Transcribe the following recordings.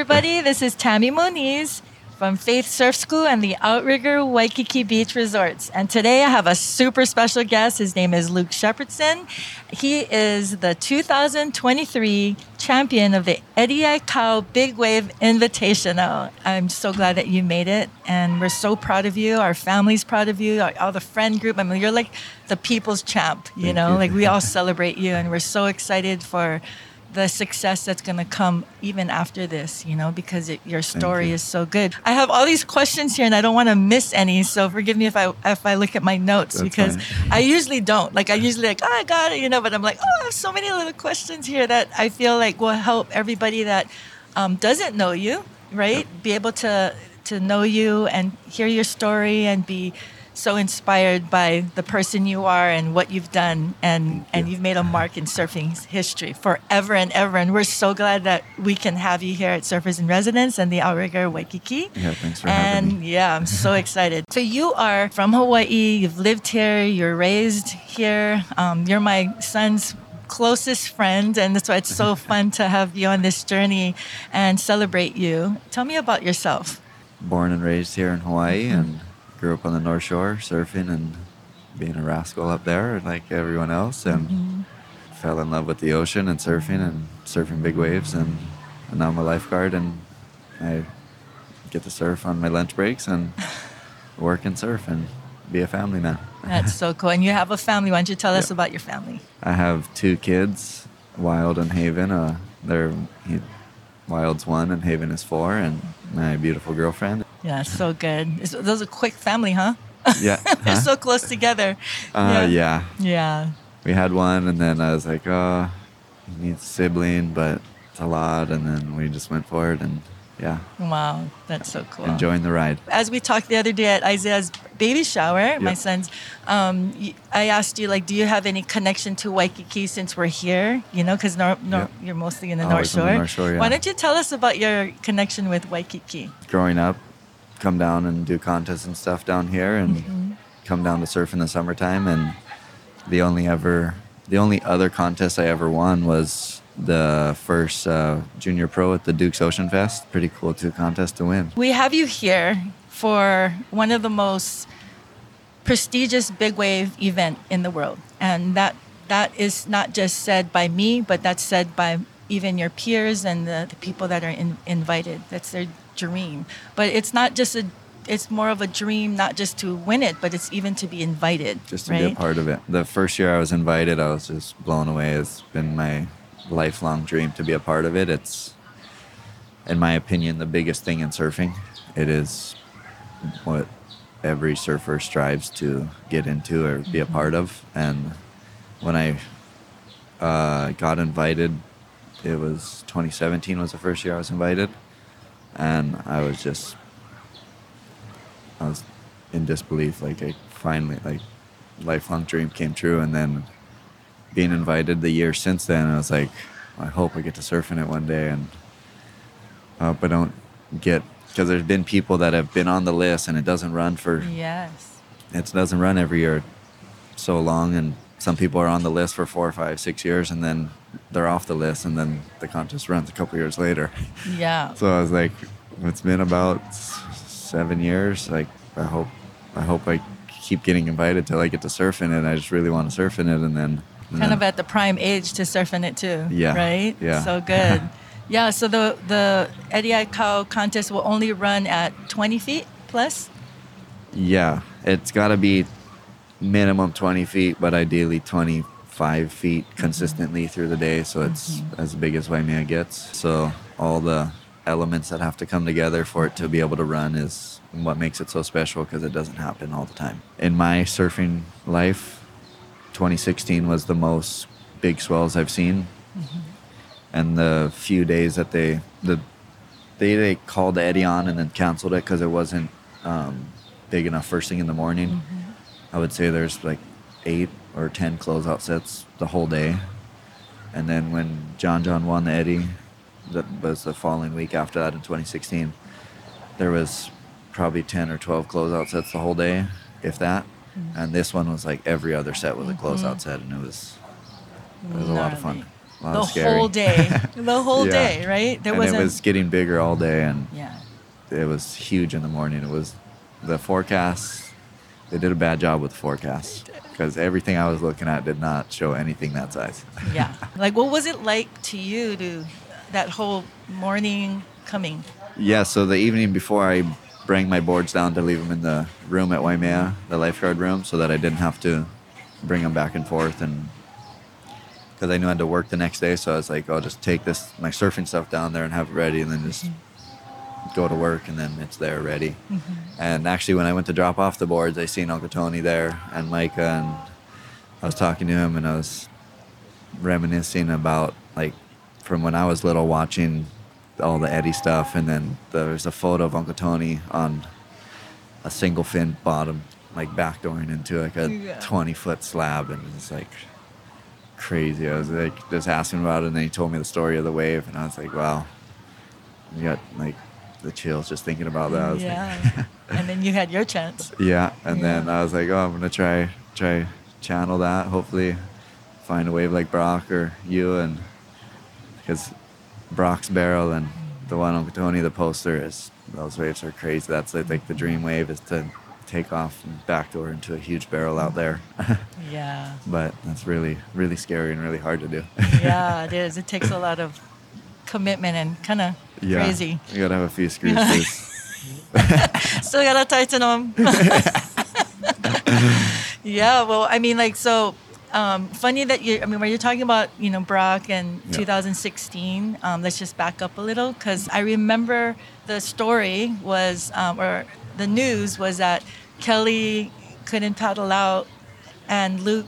everybody. This is Tammy Moniz from Faith Surf School and the Outrigger Waikiki Beach Resorts. And today I have a super special guest. His name is Luke Shepardson. He is the 2023 champion of the Eddie Aikau Big Wave Invitational. I'm so glad that you made it. And we're so proud of you. Our family's proud of you. All the friend group. I mean, you're like the people's champ, you Thank know? you. Like we all celebrate you. And we're so excited for the success that's going to come even after this, you know, because it, your story you. is so good. I have all these questions here and I don't want to miss any, so forgive me if I if I look at my notes That's because fine. I usually don't. Like I usually like, oh, I got it, you know, but I'm like, oh, I have so many little questions here that I feel like will help everybody that um, doesn't know you, right? Be able to to know you and hear your story and be so inspired by the person you are and what you've done and and you. you've made a mark in surfing history forever and ever and we're so glad that we can have you here at Surfers in Residence and the Outrigger Waikiki. Yeah, thanks for and having me. And yeah, I'm so excited. So you are from Hawaii. You've lived here. You're raised here. Um, you're my son's closest friend, and that's why it's so fun to have you on this journey and celebrate you. Tell me about yourself. Born and raised here in Hawaii and grew up on the North Shore surfing and being a rascal up there like everyone else and fell in love with the ocean and surfing and surfing big waves and, and now I'm a lifeguard and I get to surf on my lunch breaks and work and surf and be a family man. That's so cool. And you have a family. Why don't you tell us about your family? I have two kids, Wild and Haven. Uh, they're he, Wild's one and Haven is four, and my beautiful girlfriend. Yeah, so good. It's, those are quick family, huh? Yeah, They're huh? so close together. uh, yeah. Yeah. We had one, and then I was like, oh, he needs a sibling, but it's a lot, and then we just went for it, and yeah, Wow, that's so cool. enjoying the ride. As we talked the other day at Isaiah's baby shower, my son's, um, I asked you like, do you have any connection to Waikiki since we're here? You know, because nor- nor- Yeah. you're mostly in the North Always on Shore. the North Shore, yeah. Why don't you tell us about your connection with Waikiki? Growing up, come down and do contests and stuff down here, and Mm-hmm. come down to surf in the summertime, and the only ever, the only other contest I ever won was the first uh, junior pro at the Duke's Ocean Fest. Pretty cool two contest to win. We have you here for one of the most prestigious big wave event in the world, and that that is not just said by me, but that's said by even your peers and the, the people that are in, invited. That's their dream, but it's not just a. It's more of a dream, not just to win it, but it's even to be invited. just to right? be a part of it. The first year I was invited, I was just blown away. It's been my lifelong dream to be a part of it. It's, in my opinion, the biggest thing in surfing. It is what every surfer strives to get into or be a part of. And when I uh, got invited, it was 2017 was the first year I was invited, and I was just I was in disbelief. Like I finally, like, lifelong dream came true, and then being invited the year since then, I was like, I hope I get to surf in it one day, and I hope I don't get because there's been people that have been on the list and it doesn't run for Yes. it doesn't run every year so long and some people are on the list for four five six years and then they're off the list and then the contest runs a couple years later Yeah. so i was like it's been about seven years like i hope i hope i keep getting invited till i get to surf in it i just really want to surf in it and then and kind then- of at the prime age to surf in it too. Yeah, Right? yeah. So good. yeah, so the the Eddie Aikau contest will only run at 20 feet plus? Yeah, it's got to be minimum 20 feet, but ideally 25 feet consistently through the day. So it's mm-hmm. as big as Waimea gets. So all the elements that have to come together for it to be able to run is what makes it so special because it doesn't happen all the time. In my surfing life, 2016 was the most big swells I've seen. Mm-hmm. And the few days that they, the they, they called Eddie on and then canceled it because it wasn't um, big enough first thing in the morning. Mm-hmm. I would say there's like eight or ten closeout sets the whole day. And then when John John won the Eddie, that was the following week after that in 2016, there was probably 10 or 12 closeout sets the whole day, if that. Mm-hmm. And this one was like every other set was a mm-hmm. closeout set, and it was it was a lot of fun. Lot the of whole day. The whole Yeah. day, right? There and wasn't. it was getting bigger all day, and yeah. it was huge in the morning. It was the forecast. They did a bad job with the forecast because everything I was looking at did not show anything that size. Yeah. Like, what was it like to you to that whole morning coming? Yeah, so the evening before I bring my boards down to leave them in the room at Waimea, the lifeguard room, so that I didn't have to bring them back and forth and because I knew I had to work the next day, so I was like, I'll just take this my surfing stuff down there and have it ready, and then just mm-hmm. Go to work, and then it's there ready. Mm-hmm. And actually, when I went to drop off the boards, I seen Uncle Tony there and Micah, and I was talking to him, and I was reminiscing about like from when I was little watching all the Eddie stuff, and then there's a photo of Uncle Tony on a single fin bottom, like backdooring into like a Yeah. 20 foot slab, and it's like crazy. I was like just asking about it, and then he told me the story of the wave, and I was like, wow, you got like the chills just thinking about that. I was like, yeah. and then you had your chance. yeah, and then I was like, oh, I'm gonna try try channel that. Hopefully, find a wave like Brock or you, and because Brock's barrel and the one on Tony, the poster is those waves are crazy. That's like, like the dream mm-hmm. wave is to take off and backdoor into a huge barrel out there. Yeah. but that's really really scary and really hard to do. Yeah, it is. It takes a lot of commitment and kind of yeah, crazy. You gotta have a few screws. Still gotta tighten them. yeah, well, I mean, like, so um, funny that you. I mean, when you're talking about, you know, Brock and Yeah. 2016, um, let's just back up a little because I remember the story was, um, or the news was that Kelly couldn't paddle out, and Luke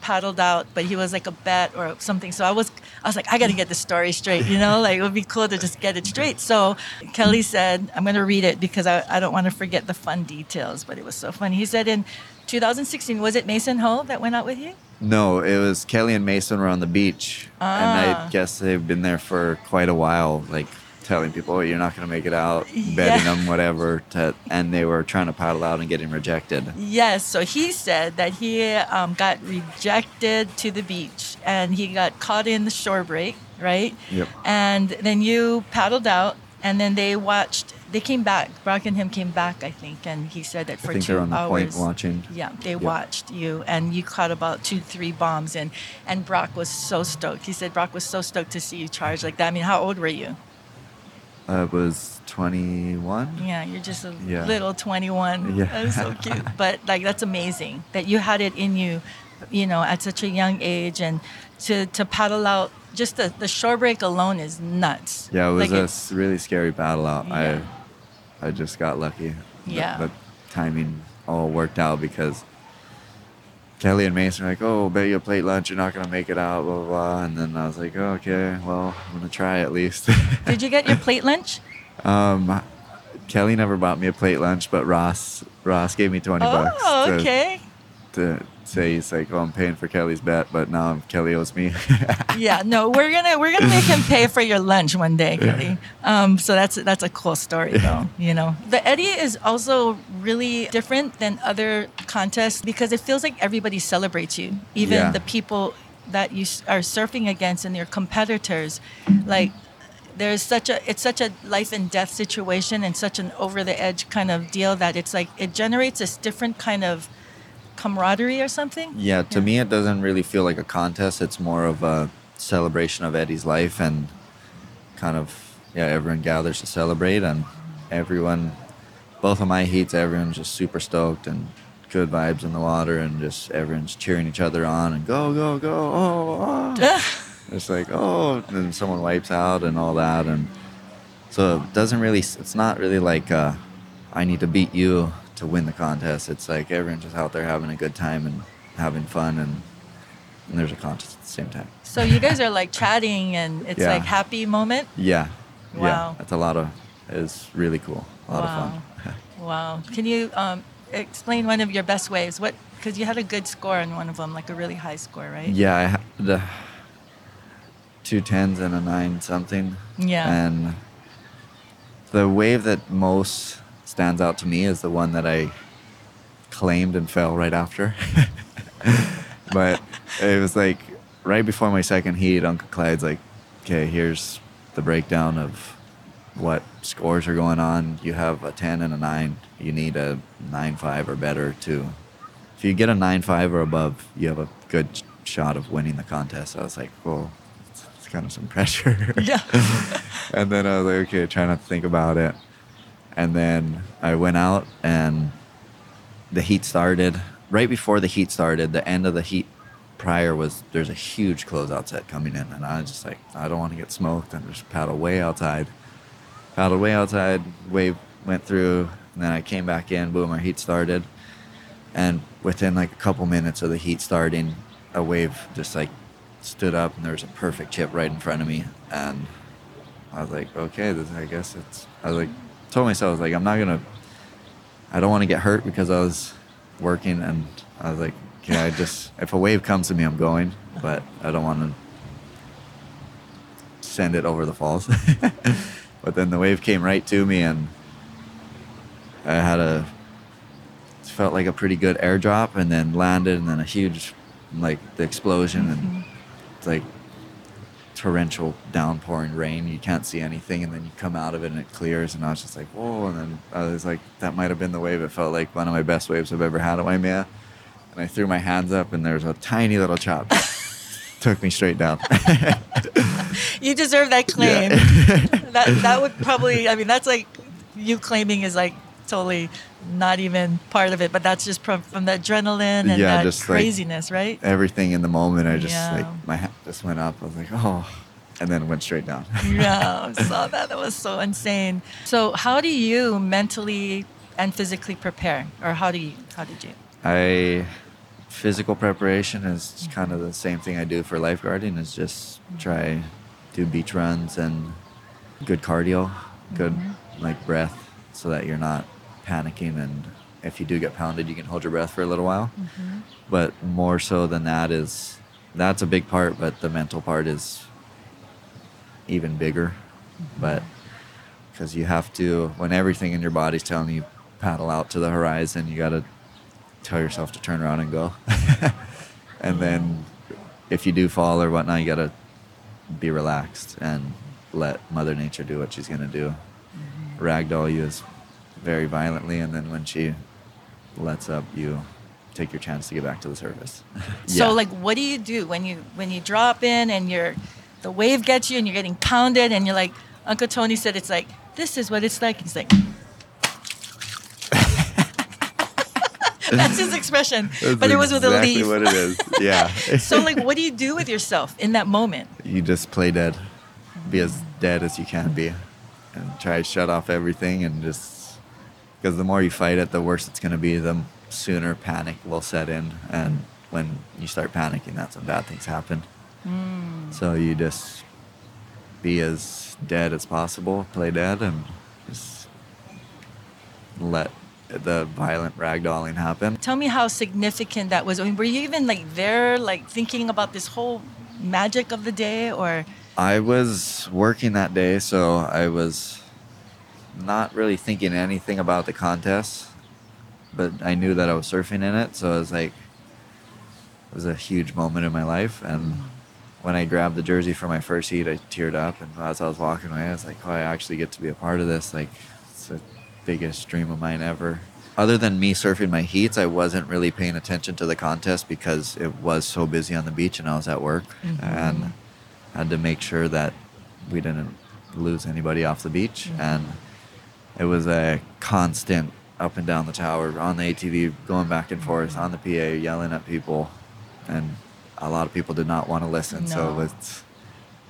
paddled out, but he was like a bet or something. So I was, I was like, I got to get the story straight, you know, like it would be cool to just get it straight. So Kelly said, I'm going to read it because I, I don't want to forget the fun details, but it was so funny. He said in 2016, was it Mason Ho that went out with you? No, it was Kelly and Mason were on the beach, and Ah. I guess they've been there for quite a while, like telling people, "Oh, you're not going to make it out," Yeah. betting them, whatever. To, and they were trying to paddle out and getting rejected. Yes. So he said that he um, got rejected to the beach and he got caught in the shore break, right? Yep. And then you paddled out and then they watched, they came back. Brock and him came back, I think. And he said that for I think two they're on the hours. point watching. Yeah, they watched you and you caught about two, three bombs and and Brock was so stoked. He said Brock was so stoked to see you charge like that. I mean, how old were you? I was 21. Yeah, you're just a Yeah. little 21. Yeah. That's so cute. But like that's amazing that you had it in you, you know, at such a young age and to to paddle out just the, the shore break alone is nuts. Yeah, it was Like a it- really scary battle out. Yeah. I I just got lucky. The- Yeah. The, timing all worked out because Kelly and Mason were like, "Oh, bet you a plate lunch. You're not gonna make it out." Blah blah. blah. And then I was like, oh, "Okay, well, I'm gonna try at least." Did you get your plate lunch? Um, Kelly never bought me a plate lunch, but Ross Ross gave me twenty bucks Oh, okay. To say he's like, "Oh, I'm paying for Kelly's bet," but now Kelly owes me. yeah, no, we're gonna we're gonna make him pay for your lunch one day, Kelly. Um, so that's that's a cool story, though. You know, the Eddie is also really different than other contests because it feels like everybody celebrates you, even Yeah. the people that you are surfing against and your competitors. Like, there's such a it's such a life and death situation and such an over the edge kind of deal that it's like it generates this different kind of camaraderie or something. yeah, to Yeah. me, it doesn't really feel like a contest. It's more of a celebration of Eddie's life and kind of yeah, everyone gathers to celebrate and everyone. Both of my heats, everyone's just super stoked and good vibes in the water and just everyone's cheering each other on and go go go oh. oh. It's like, oh, and then someone wipes out and all that, and so it doesn't really. It's not really like uh, I need to beat you to win the contest. It's like everyone's just out there having a good time and having fun, and, and there's a contest at the same time. So you guys are like chatting and it's Yeah. like happy moment. Yeah, Wow. yeah, it's a lot of. It's really cool. A lot Wow. of fun. Wow. Can you um, explain one of your best waves? What? Because you had a good score on one of them, like a really high score, right? yeah, I had uh, two tens and a nine something. Yeah. And the wave that most stands out to me is the one that I claimed and fell right after. but it was like right before my second heat, Uncle Clyde's like, okay, here's the breakdown of what scores are going on. You have a 10 and a 9. You need a 9 5 or better to. If you get a 9 5 or above, you have a good shot of winning the contest. I was like, well, it's, it's kind of some pressure. Yeah. and then I was like, okay, try not to think about it. And then I went out and the heat started. Right before the heat started, the end of the heat prior was there's a huge closeout set coming in. And I was just like, I don't want to get smoked and just paddle way outside. Paddled way outside, wave went through, and then I came back in, boom, our heat started. And within like a couple minutes of the heat starting, a wave just like stood up and there was a perfect chip right in front of me. And I was like, okay, this, I guess it's, I was like, told myself, I was like, I'm not to, I don't want to get hurt because I was working. And I was like, okay, I just, if a wave comes to me, I'm going, but I don't want to send it over the falls. but then the wave came right to me and I had a, it felt like a pretty good airdrop and then landed and then a huge, like the explosion and mm-hmm. it's like torrential downpouring rain. You can't see anything, and then you come out of it and it clears. And I was just like, whoa! And then I was like, that might have been the wave. It felt like one of my best waves I've ever had at Waimea. And I threw my hands up, and there's a tiny little chop. Took me straight down. You deserve that claim. Yeah. that that would probably. I mean, that's like you claiming is like totally not even part of it, but that's just from, from the adrenaline and Yeah, that just, like, craziness, right? Everything in the moment, I just Yeah. like my hand just went up. I was like, oh, and then went straight down. yeah, I saw that. That was so insane. So, how do you mentally and physically prepare, or how do you? How did you? I physical preparation is kind of the same thing I do for lifeguarding is just mm-hmm. try do beach runs and good cardio, good mm-hmm. like breath so that you're not panicking and if you do get pounded you can hold your breath for a little while. Mm-hmm. But more so than that is that's a big part, but the mental part is even bigger. Mm-hmm. But because you have to when everything in your body's telling you paddle out to the horizon, you got to tell yourself to turn around and go. and then if you do fall or whatnot, you gotta be relaxed and let Mother Nature do what she's gonna do. Mm-hmm. Ragdoll you is very violently, and then when she lets up, you take your chance to get back to the surface. So, like, what do you do when you when you drop in and you're the wave gets you and you're getting pounded and you're like, Uncle Tony said it's like this is what it's like. He's like. That's his expression, That's but it was with a leaf. what it is. Yeah. so, like, what do you do with yourself in that moment? you just play dead, be as dead as you can be, and try to shut off everything and just because the more you fight it, the worse it's going to be. The sooner panic will set in, and when you start panicking, that's when bad things happen. Mm. So you just be as dead as possible, play dead, and just let the violent ragdolling happen. Tell me how significant that was. I mean, were you even like there, like thinking about this whole magic of the day, or I was working that day, so I was not really thinking anything about the contest, but I knew that I was surfing in it, so it was like it was a huge moment in my life. And when I grabbed the jersey for my first heat, I teared up, and as I was walking away, I was like, "Oh, I actually get to be a part of this! Like, it's the biggest dream of mine ever." Other than me surfing my heats, I wasn't really paying attention to the contest because it was so busy on the beach and I was at work, mm-hmm. and had to make sure that we didn't lose anybody off the beach. Mm-hmm. And it was a constant up and down the tower on the ATV, going back and forth on the PA, yelling at people. And a lot of people did not want to listen. So No. it was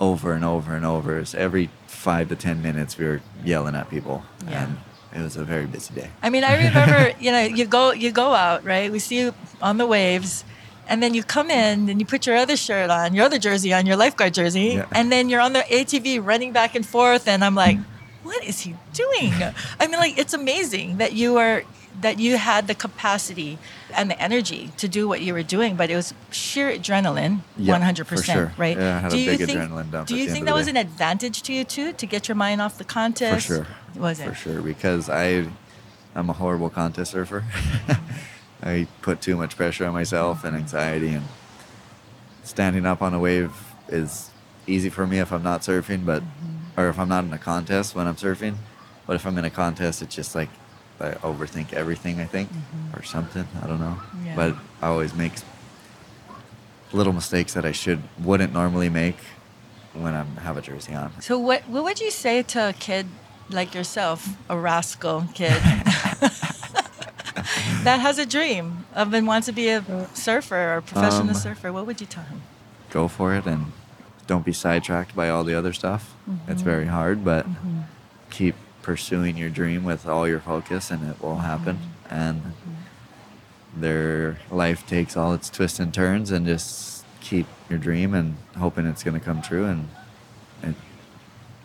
over and over and over. It's every five to 10 minutes, we were yelling at people. Yeah. And it was a very busy day. I mean, I remember, you know, you go you go out, right? We see you on the waves, and then you come in and you put your other shirt on, your other jersey on, your lifeguard jersey, Yeah. and then you're on the ATV running back and forth, and I'm like, what is he doing? I mean, like, it's amazing that you are that you had the capacity and the energy to do what you were doing, but it was sheer adrenaline, one hundred percent, right? Yeah, I had a you big think, adrenaline dump Do you think that was an advantage to you too, to get your mind off the contest? For sure. Was it? For sure, because I, I'm a horrible contest surfer. I put too much pressure on myself and anxiety, and standing up on a wave is easy for me if I'm not surfing, but mm-hmm. Or if I'm not in a contest when I'm surfing. But if I'm in a contest, it's just like I overthink everything. I think or something. I don't know. Yeah. But I always make little mistakes that I should wouldn't normally make when I have a jersey on. So what what would you say to a kid like yourself, a rascal kid that has a dream of and wants to be a surfer or a professional Um, surfer? What would you tell him? Go for it and don't be sidetracked by all the other stuff. It's very hard, but keep pursuing your dream with all your focus and it will happen. And their life takes all its twists and turns and just keep your dream and hoping it's going to come true and it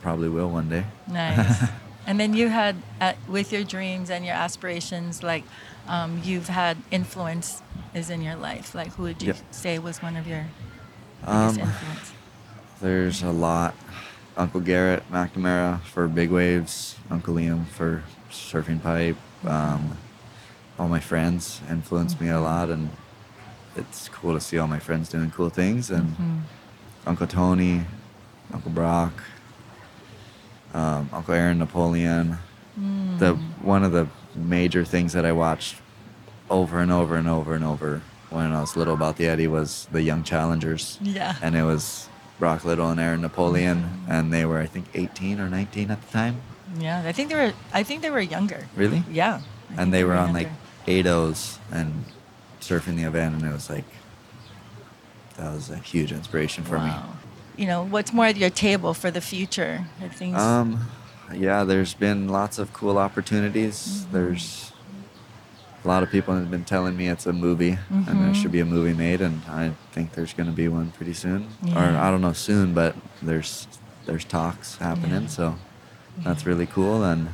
probably will one day. Nice. and then you had, uh, with your dreams and your aspirations, like um, you've had influence is in your life. Like who would you Yep. say was one of your biggest Um, influence? There's a lot. Uncle Garrett McNamara for big waves. Uncle Liam for surfing pipe. Um, all my friends influenced me a lot, and it's cool to see all my friends doing cool things. And Mhm. Uncle Tony, Uncle Brock, um, Uncle Aaron Napoleon. The one of the major things that I watched over and over and over and over when I was little about the Eddie was the Young Challengers Yeah. and it was Brock Little and Aaron Napoleon, and they were I think 18 or 19 at the time. yeah. I think they were. I think they were younger. Really? Yeah. I And they were on like eightos and surfing the event, and it was like that was a huge inspiration for me. Wow. You know, what's more at your table for the future? Things. me. Um, yeah, there's been lots of cool opportunities. Mm-hmm. There's lot of people have been telling me it's a movie and there Mhm. should be a movie made, and I think there's going to be one pretty soon. Or I don't know soon, but there's there's talks happening, Yeah. so that's really cool. And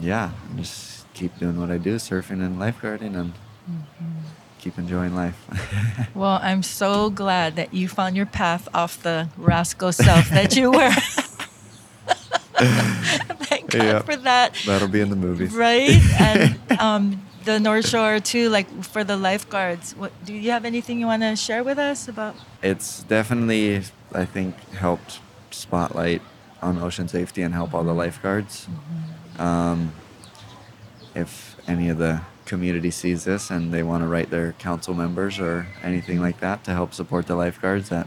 yeah, just keep doing what I do, surfing and lifeguarding, and Mm-hmm. keep enjoying life. well, I'm so glad that you found your path off the rascal self that you were. Thank God Yeah. for that. That'll be in the movie, Right? And um, the North Shore, too, like for the lifeguards. What Do you have anything you want to share with us about? It's definitely, I think, helped spotlight on ocean safety and help all the lifeguards. Um, if any of the community sees this and they want to write their council members or anything like that to help support the lifeguards, that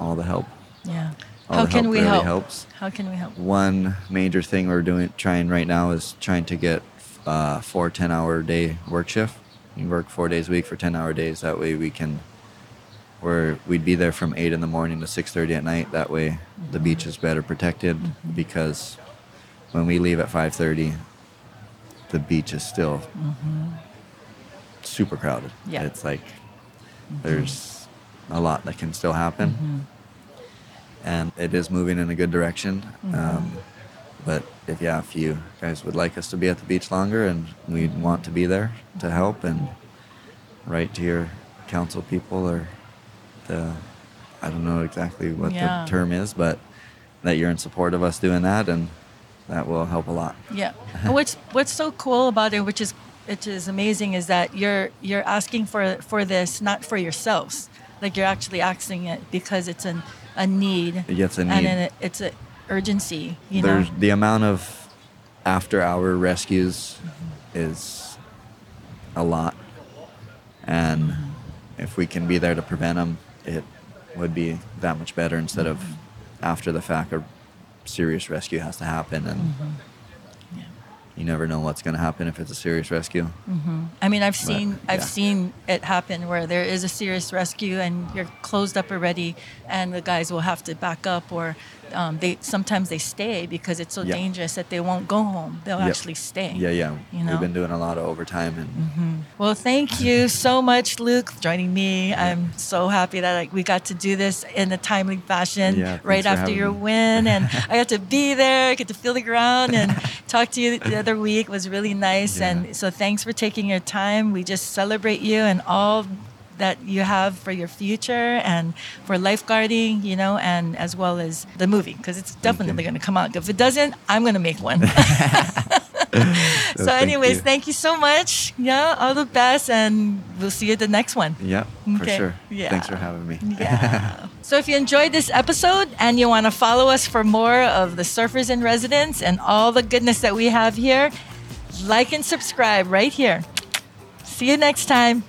all the help. Yeah. All How can help we really help? helps. How can we help? One major thing we're doing, trying right now, is trying to get uh, four 10 hour day work shift. You work four days a week for 10 hour days. That way we can, where we'd be there from 8 in the morning to 6.30 at night. That way the beach is better protected mm-hmm. because when we leave at 5.30, the beach is still mm-hmm. super crowded. Yeah. It's like mm-hmm. there's a lot that can still happen and it is moving in a good direction. Um, but if yeah, if you guys would like us to be at the beach longer and we want to be there to help and write to your council people or the I don't know exactly what Yeah. the term is, but that you're in support of us doing that and that will help a lot. Yeah. And what's what's so cool about it, which is which is amazing, is that you're you're asking for for this not for yourselves. Like you're actually asking it because it's an a need. It's a And need. it, it's a urgency. You know. The amount of after hour rescues is a lot. And if we can be there to prevent them, it would be that much better instead of after the fact a serious rescue has to happen and mm-hmm. Yeah. you never know what's going to happen if it's a serious rescue. Mm-hmm. I mean, I've seen I've seen it happen where there is a serious rescue and you're closed up already, and the guys will have to back up, or um, they sometimes they stay because it's so Yeah. dangerous that they won't go home. They'll Yep. actually stay. Yeah, yeah. You know? We've been doing a lot of overtime and Well, thank you so much, Luke, for joining me. I'm so happy that like, we got to do this in a timely fashion Yeah, right after your me. win. And I got to be there, I get to feel the ground and talk to you the other week. It was really nice. Yeah. And so thanks for taking your time. We just celebrate you and all that you have for your future and for lifeguarding, you know, and as well as the movie, because it's definitely going to come out. If it doesn't, I'm going to make one. so, thank anyways, you. thank you so much. Yeah, all the best, and we'll see you at the next one. Yeah, for sure. Yeah. Thanks for having me. Yeah. so if you enjoyed this episode and you want to follow us for more of the Surfers in Residence and all the goodness that we have here, like and subscribe right here. See you next time.